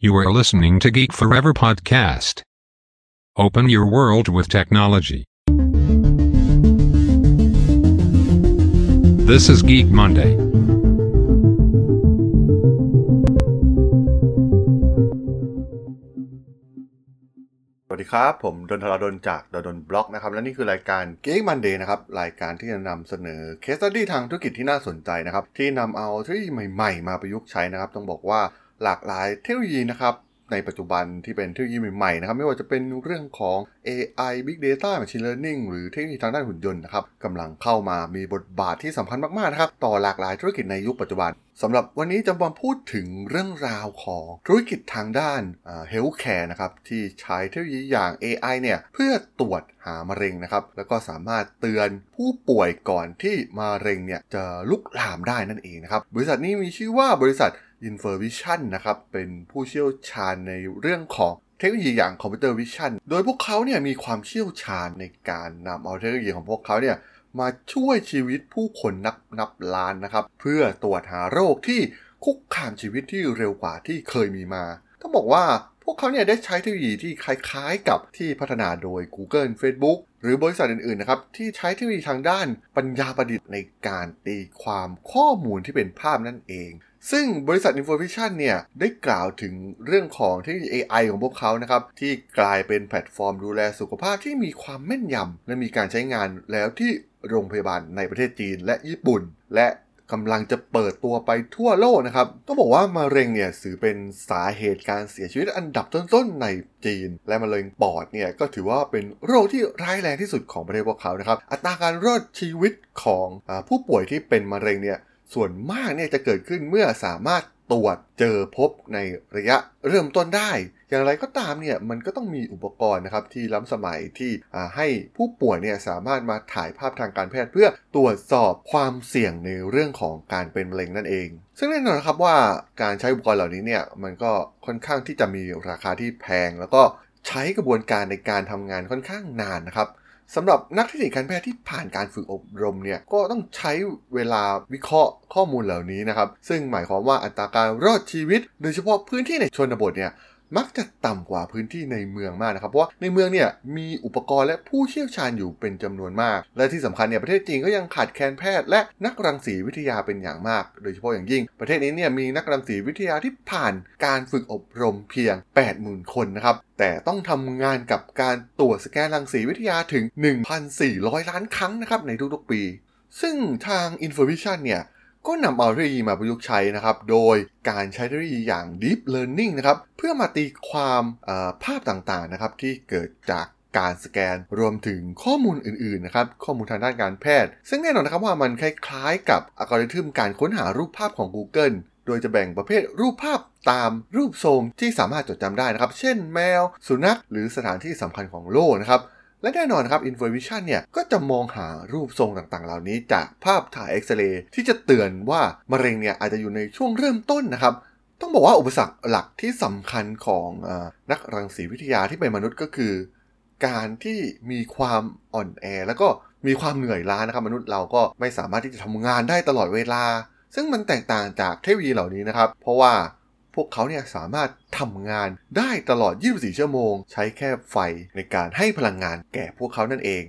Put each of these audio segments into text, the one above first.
You are listening to Geek Forever podcast. Open your world with technology. This is Geek Monday. สวัสดีครับ ผมดนทราดนจากดนบล็อกนะครับ และนี่คือรายการ Geek Monday นะครับ รายการที่จะนำเสนอเคสตัดดี้ทางธุรกิจที่น่าสนใจนะครับ ที่นำเอาเทคโนโลยีใหม่ ๆ มาประยุกต์ใช้นะครับ ต้องบอกว่า หลากหลายเทคโนโลยีนะครับในปัจจุบันที่เป็นเทคโนโลยีใหม่ๆนะครับไม่ว่าจะเป็นเรื่องของ AI Big Data Machine Learning หรือเทคโนโลยีทางด้านหุ่นยนต์นะครับกำลังเข้ามามีบทบาทที่สำคัญมากๆนะครับต่อหลากหลายธุรกิจในยุคปัจจุบันสำหรับวันนี้จะมาพูดถึงเรื่องราวของธุรกิจทางด้านเฮลท์แคร์นะครับที่ใช้เทคโนโลยีอย่าง AI เนี่ยเพื่อตรวจหามะเร็งนะครับแล้วก็สามารถเตือนผู้ป่วยก่อนที่มะเร็งเนี่ยจะลุกลามได้นั่นเองนะครับบริษัทนี้มีชื่อว่าบริษัท i n f o r v i s i o n นะครับ เป็นผู้เชี่ยวชาญในเรื่องของเทคโนโลยีอย่าง computer vision โดยพวกเขาเนี่ยมีความเชี่ยวชาญในการนำเอาเทคโนโลยีของพวกเขาเนี่ยมาช่วยชีวิตผู้คนนับนับล้านนะครับ เพื่อตรวจหาโรคที่คุกคามชีวิตที่เร็วกว่าที่เคยมีมาต้องบอกว่าพวกเขาเนี่ยได้ใช้เทคโนโลยีที่คล้ายๆ กับที่พัฒนาโดย Google Facebook หรือบริษัทอื่นๆนะครับที่ใช้เทคโนโลยีทางด้านปัญญาประดิษฐ์ในการตีความข้อมูลที่เป็นภาพนั่นเอง ซึ่งบริษัท Information เนี่ย ได้กล่าวถึงเรื่องของเทคโนโลยี AI ของพวกเขานะครับ ที่กลายเป็นแพลตฟอร์มดูแลสุขภาพที่มีความแม่นยำและมีการใช้งานแล้วที่โรงพยาบาลในประเทศจีนและญี่ปุ่น และกำลังจะเปิดตัวไปทั่วโลกนะครับ ต้องบอกว่ามะเร็งเนี่ยถือเป็นสาเหตุการเสียชีวิตอันดับต้นๆในจีน และมะเร็งปอดเนี่ยก็ถือว่าเป็นโรคที่ร้ายแรงที่สุดของประเทศพวกเขานะครับ อัตราการรอดชีวิตของอผู้ป่วยที่เป็นมะเร็งเนี่ย ส่วนมากเนี่ยจะเกิดขึ้นเมื่อสามารถตรวจเจอพบในระยะเริ่มต้นได้ อย่างไรก็ตามเนี่ยมันก็ต้องมีอุปกรณ์นะครับที่ล้ำสมัยที่ให้ผู้ป่วยเนี่ยสามารถมาถ่ายภาพทางการแพทย์ เพื่อตรวจสอบความเสี่ยงในเรื่องของการเป็นมะเร็งนั่นเอง ซึ่งแน่นอนครับว่าการใช้อุปกรณ์เหล่านี้เนี่ยมันก็ค่อนข้างที่จะมีราคาที่แพง แล้วก็ใช้กระบวนการในการทำงานค่อนข้างนานนะครับ สำหรับนักเทคนิคการแพทย์ที่ผ่านการฝึกอบรมเนี่ยก็ต้องใช้เวลาวิเคราะห์ข้อมูลเหล่านี้นะครับ ซึ่งหมายความว่าอัตราการรอดชีวิต โดยเฉพาะพื้นที่ในชนบทเนี่ย มักจะต่ำกว่าพื้นที่ในเมืองมากนะครับเพราะว่าในเมืองเนี่ยมีอุปกรณ์และผู้เชี่ยวชาญอยู่เป็นจำนวนมาก และที่สำคัญเนี่ยประเทศจีนก็ยังขาดแคลนแพทย์และนักรังสีวิทยาเป็นอย่างมาก โดยเฉพาะอย่างยิ่ง ประเทศนี้เนี่ยมีนักรังสีวิทยาที่ผ่านการฝึกอบรมเพียง 80,000 คนนะครับแต่ต้องทำงานกับการตรวจสแกนรังสีวิทยาถึง 1,400 ล้านครั้งนะครับในทุกๆปี ซึ่งทาง Information เนี่ย ก็นำเอาเทคโนโลยีมาประยุกต์ใช้นะครับ โดยการใช้เทคโนโลยีอย่าง Deep Learning นะครับ เพื่อมาตีความภาพต่างๆนะครับที่เกิดจากการสแกนรวมถึงข้อมูลอื่นๆนะครับข้อมูลทางด้านการแพทย์ ซึ่งแน่นอนนะครับว่ามันคล้ายๆ กับอัลกอริทึมการค้นหารูปภาพของ Google โดยจะแบ่งประเภทรูปภาพตามรูปทรงที่สามารถจดจำได้นะครับ เช่นแมว สุนัข หรือสถานที่สำคัญของโลกนะครับ และแน่นอนครับ Information เนี่ย ก็จะมองหารูปทรงต่างๆ เหล่านี้จากภาพถ่ายเอ็กซเรย์ที่จะเตือนว่ามะเร็งเนี่ยอาจจะอยู่ในช่วงเริ่มต้นนะครับ ต้องบอกว่าอุปสรรคหลักที่สำคัญของอนักรังสีวิทยาที่เป็นมนุษย์ก็คือ การที่มีความอ่อนแอ แล้วก็มีความเหนื่อยล้านะครับ มนุษย์เราก็ไม่สามารถที่จะทำงานได้ตลอดเวลา ซึ่งมันแตกต่างจากเทคโนโลยีเหล่านี้นะครับ เพราะว่า วกเขาเนี่ยสามารถทำงานได้ตลอด 24 ชั่วโมง ใช้แค่ไฟในการให้พลังงานแก่พวกเขานั่นเอง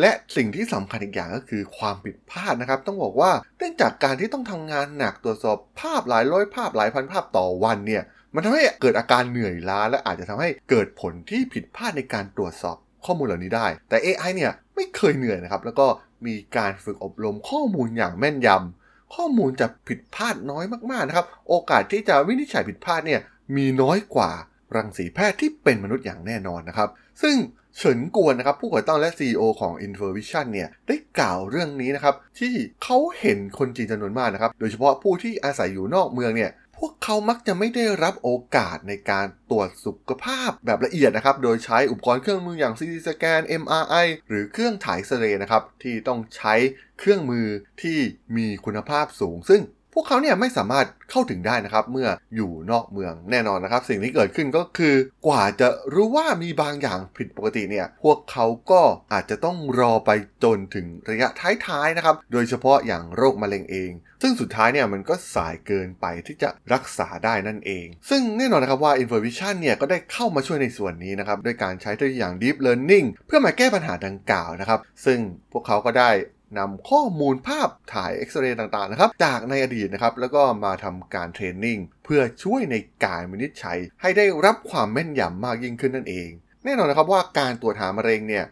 และสิ่งที่สำคัญอีกอย่างก็คือความผิดพลาดนะครับ ต้องบอกว่าเนื่องจากการที่ต้องทำงานหนักตรวจสอบภาพหลายร้อยภาพหลายพันภาพต่อวันเนี่ยมันทำให้เกิดอาการเหนื่อยล้า และอาจจะทำให้เกิดผลที่ผิดพลาดในการตรวจสอบข้อมูลเหล่านี้ได้ แต่ AI เนี่ยไม่เคยเหนื่อยนะครับแล้วก็มีการฝึกอบรมข้อมูลอย่างแม่นยำ ข้อมูลจะผิดพลาดน้อยมากๆนะครับ โอกาสที่จะวินิจฉัยผิดพลาดเนี่ยมีน้อยกว่ารังสีแพทย์ที่เป็นมนุษย์อย่างแน่นอนนะครับ ซึ่งเฉินกวนนะครับผู้ก่อตั้งและ CEO ของ Infovision เนี่ยได้กล่าวเรื่องนี้นะครับที่เขาเห็นคนจีนจำนวนมากนะครับ โดยเฉพาะผู้ที่อาศัยอยู่นอกเมืองเนี่ย วกเขามักจะไม่ได้รับโอกาสในการตรวจสุขภาพแบบละเอียดนะครับ โดยใช้อุปกรณ์เครื่องมืออย่าง CT สแกน MRI หรือเครื่องถ่ายเสเรนะครับ ที่ต้องใช้เครื่องมือที่มีคุณภาพสูง ซึ่ง พวกเขาเนี่ยไม่สามารถเข้าถึงได้นะครับ เมื่ออยู่นอกเมืองแน่นอนนะครับ สิ่งที่เกิดขึ้นก็คือกว่าจะรู้ว่ามีบางอย่างผิดปกติเนี่ย พวกเขาก็อาจจะต้องรอไปจนถึงระยะท้ายๆนะครับ โดยเฉพาะอย่างโรคมะเร็งเอง ซึ่งสุดท้ายเนี่ยมันก็สายเกินไปที่จะรักษาได้นั่นเอง ซึ่งแน่นอนนะครับว่า Information เนี่ยก็ได้เข้ามาช่วยในส่วนนี้นะครับด้วยการใช้เทคโนโลยีอย่าง Deep Learning เพื่อมาแก้ปัญหาดังกล่าวนะครับ ซึ่งพวกเขาก็ได้ นำข้อมูลภาพถ่ายเอ็กซเรย์ต่างๆนะครับจากในอดีตนะครับแล้วก็มาทำการเทรนนิ่งเพื่อช่วยในการวินิจฉัย ให้ได้รับความแม่นยำมากยิ่งขึ้นนั่นเอง แน่นอนนะครับว่าการตรวจหามะเร็งเนี่ย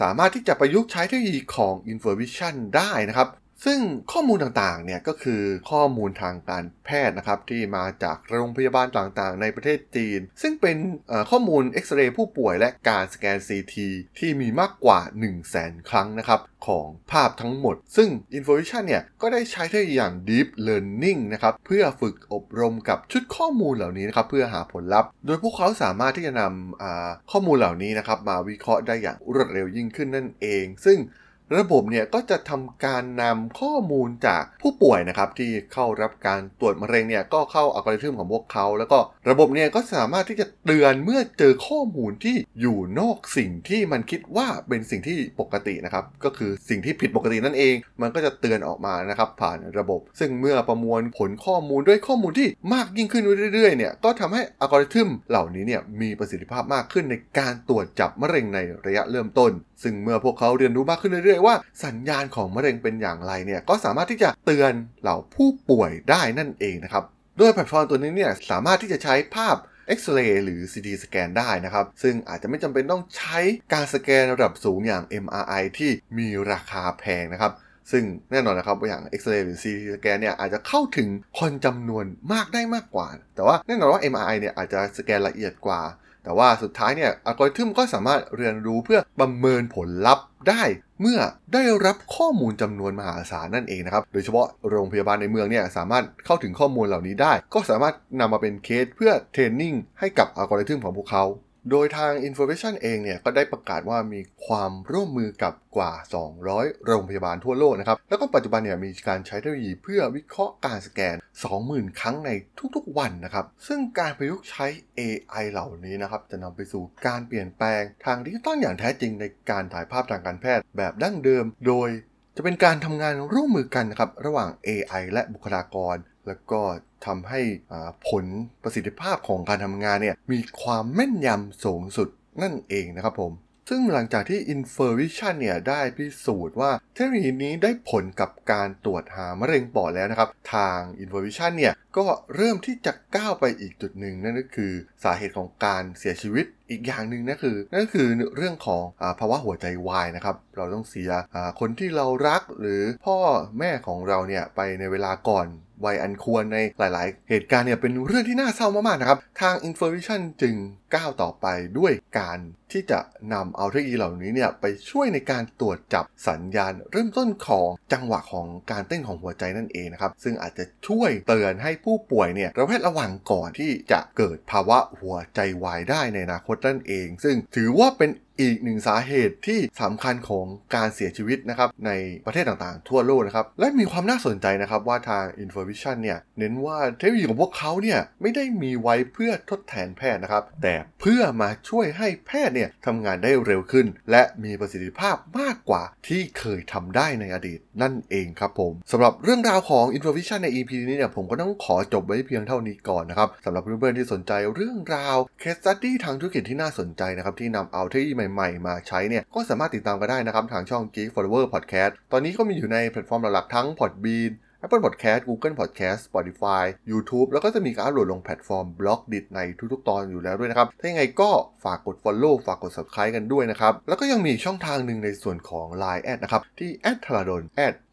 สามารถที่จะประยุกต์ใช้เทคโนโลยีของ Information ได้นะครับ ซึ่งข้อมูลต่างๆ เนี่ยก็คือข้อมูลทางการแพทย์นะครับที่มาจากโรงพยาบาลต่างๆ ในประเทศจีน ซึ่งเป็นข้อมูลเอ็กซเรย์ผู้ป่วยและการสแกน CT ที่มีมากกว่า 1 0 0 0 0แสนครั้งนะครับของภาพทั้งหมด ซึ่ง Information เนี่ยก็ได้ใช้เทคโนโลยีอย่าง Deep Learning นะครับเพื่อฝึกอบรมกับชุดข้อมูลเหล่านี้นะครับเพื่อหาผลลัพธ์ โดยพวกเขาสามารถที่จะนำข้อมูลเหล่านี้นะครับมาวิเคราะห์ได้อย่างรวดเร็วยิ่งขึ้นนั่นเอง ซึ่ง ระบบเนี่ยก็จะทำการนำข้อมูลจากผู้ป่วยนะครับที่เข้ารับการตรวจมะเร็งเนี่ยก็เข้าอัลกอริทึมของพวกเขา แล้วก็ระบบเนี่ยก็สามารถที่จะเตือนเมื่อเจอข้อมูลที่อยู่นอกสิ่งที่มันคิดว่าเป็นสิ่งที่ปกตินะครับก็คือสิ่งที่ผิดปกตินั่นเอง มันก็จะเตือนออกมานะครับผ่านระบบ ซึ่งเมื่อประมวลผลข้อมูลด้วยข้อมูลที่มากยิ่งขึ้นเรื่อยๆเนี่ยก็ทำให้อัลกอริทึมเหล่านี้เนี่ยมีประสิทธิภาพมากขึ้นในการตรวจจับมะเร็งในระยะเริ่มต้น ซึ่งเมื่อพวกเขาเรียนรู้มากขึ้นเรื่อยๆว่าสัญญาณของมะเร็งเป็นอย่างไรเนี่ยก็สามารถที่จะเตือนเหล่าผู้ป่วยได้นั่นเองนะครับโดยแพลตฟอร์มตัวนี้เนี่ยสามารถที่จะใช้ภาพเอ็กซเรย์หรือ CT สแกนได้นะครับ ซึ่งอาจจะไม่จำเป็นต้องใช้การสแกนระดับสูงอย่าง MRI ที่มีราคาแพงนะครับ ซึ่งแน่นอนนะครับอย่างเอ็กซเรย์หรือ CT สแกนเนี่ยอาจจะเข้าถึงคนจำนวนมากได้มากกว่า แต่ว่าแน่นอนว่า MRI เนี่ยอาจจะสแกนละเอียดกว่า แต่ว่าสุดท้ายเนี่ยอัลกอริทึมก็สามารถเรียนรู้เพื่อประเมินผลลัพธ์ได้ เมื่อได้รับข้อมูลจำนวนมหาศาลนั่นเองนะครับ โดยเฉพาะโรงพยาบาลในเมืองเนี่ยสามารถเข้าถึงข้อมูลเหล่านี้ได้ ก็สามารถนำมาเป็นเคสเพื่อเทรนนิ่งให้กับอัลกอริทึมของพวกเขา โดยทาง Information เองเนี่ยก็ได้ประกาศว่ามีความร่วมมือกับกว่า 200 โรงพยาบาลทั่วโลกนะครับ แล้วก็ปัจจุบันเนี่ยมีการใช้เทคโนโลยีเพื่อวิเคราะห์การสแกน 20,000 ครั้งในทุกๆวันนะครับ ซึ่งการประยุกต์ใช้ AI เหล่านี้นะครับ จะนำไปสู่การเปลี่ยนแปลงทางดิจิตอลอย่างแท้จริงในการถ่ายภาพทางการแพทย์แบบดั้งเดิม โดยจะเป็นการทำงานร่วมมือกันนะครับระหว่าง AI และบุคลากร แล้วก็ทำให้ผลประสิทธิภาพของการทำงานเนี่ยมีความแม่นยำสูงสุดนั่นเองนะครับผม ซึ่งหลังจากที่ Infervision เนี่ยได้พิสูจน์ว่าเทคโนโลยีนี้ได้ผลกับการตรวจหามะเร็งปอดแล้วนะครับ ทาง Infervision เนี่ยก็เริ่มที่จะก้าวไปอีกจุดหนึ่งนั่นก็คือสาเหตุของการเสียชีวิตอีกอย่างหนึ่งนั่นคือนั่นก็คือเรื่องของอภาวะหัวใจวายนะครับ เราต้องเสียคนที่เรารักหรือพ่อแม่ของเราเนี่ยไปในเวลาก่อน วัยอันควรในหลาย ๆ เหตุการณ์เนี่ยเป็นเรื่องที่น่าเศร้ามาก ๆ นะครับ ทาง Information จึงก้าวต่อไปด้วยการที่จะนำเอาเทคโนโลยีเหล่านี้เนี่ยไปช่วยในการตรวจจับสัญญาณเริ่มต้นของจังหวะของการเต้นของหัวใจนั่นเองนะครับ ซึ่งอาจจะช่วยเตือนให้ผู้ป่วยเนี่ยระแวดระวังก่อนที่จะเกิดภาวะหัวใจวายได้ในอนาคตนั่นเอง ซึ่งถือว่าเป็นอีกหนึ่งสาเหตุที่สำคัญของการเสียชีวิตนะครับในประเทศต่างๆ ทั่วโลกนะครับ และมีความน่าสนใจนะครับว่าทาง Information เนี่ยเน้นว่าเทคโนโลยีของพวกเขาเนี่ยไม่ได้มีไว้เพื่อทดแทนแพทย์นะครับ แต่เพื่อมาช่วยให้แพทย์เนี่ยทำงานได้เร็วขึ้น และมีประสิทธิภาพมากกว่าที่เคยทำได้ในอดีตนั่นเองครับผมสำหรับเรื่องราวของ Information ใน EP นี้เนี่ยผมก็ต้องขอจบไว้เพียงเท่านี้ก่อนนะครับสำหรับเพื่อนๆที่สนใจเรื่องราว case study ทางธุรกิจที่น่าสนใจนะครับที่นำเอาเทคโนโลยีใหม่ๆ มาใช้เนี่ยก็สามารถติดตามกันได้นะครับทางช่อง Geek Forever Podcast ตอนนี้ก็มีอยู่ในแพลตฟอร์มหลักๆทั้ง Podbean Apple Podcast Google Podcast Spotify YouTube แล้วก็จะมีการอัปโหลดลงแพลตฟอร์ม Blockdit ในทุกๆ ตอนอยู่แล้วด้วยนะครับ ถ้ายังไงก็ฝากกด Follow ฝากกด Subscribe กันด้วยนะครับ แล้วก็ยังมีช่องทางหนึ่งในส่วนของ Line แอดนะครับ ที่ t h a r a d o n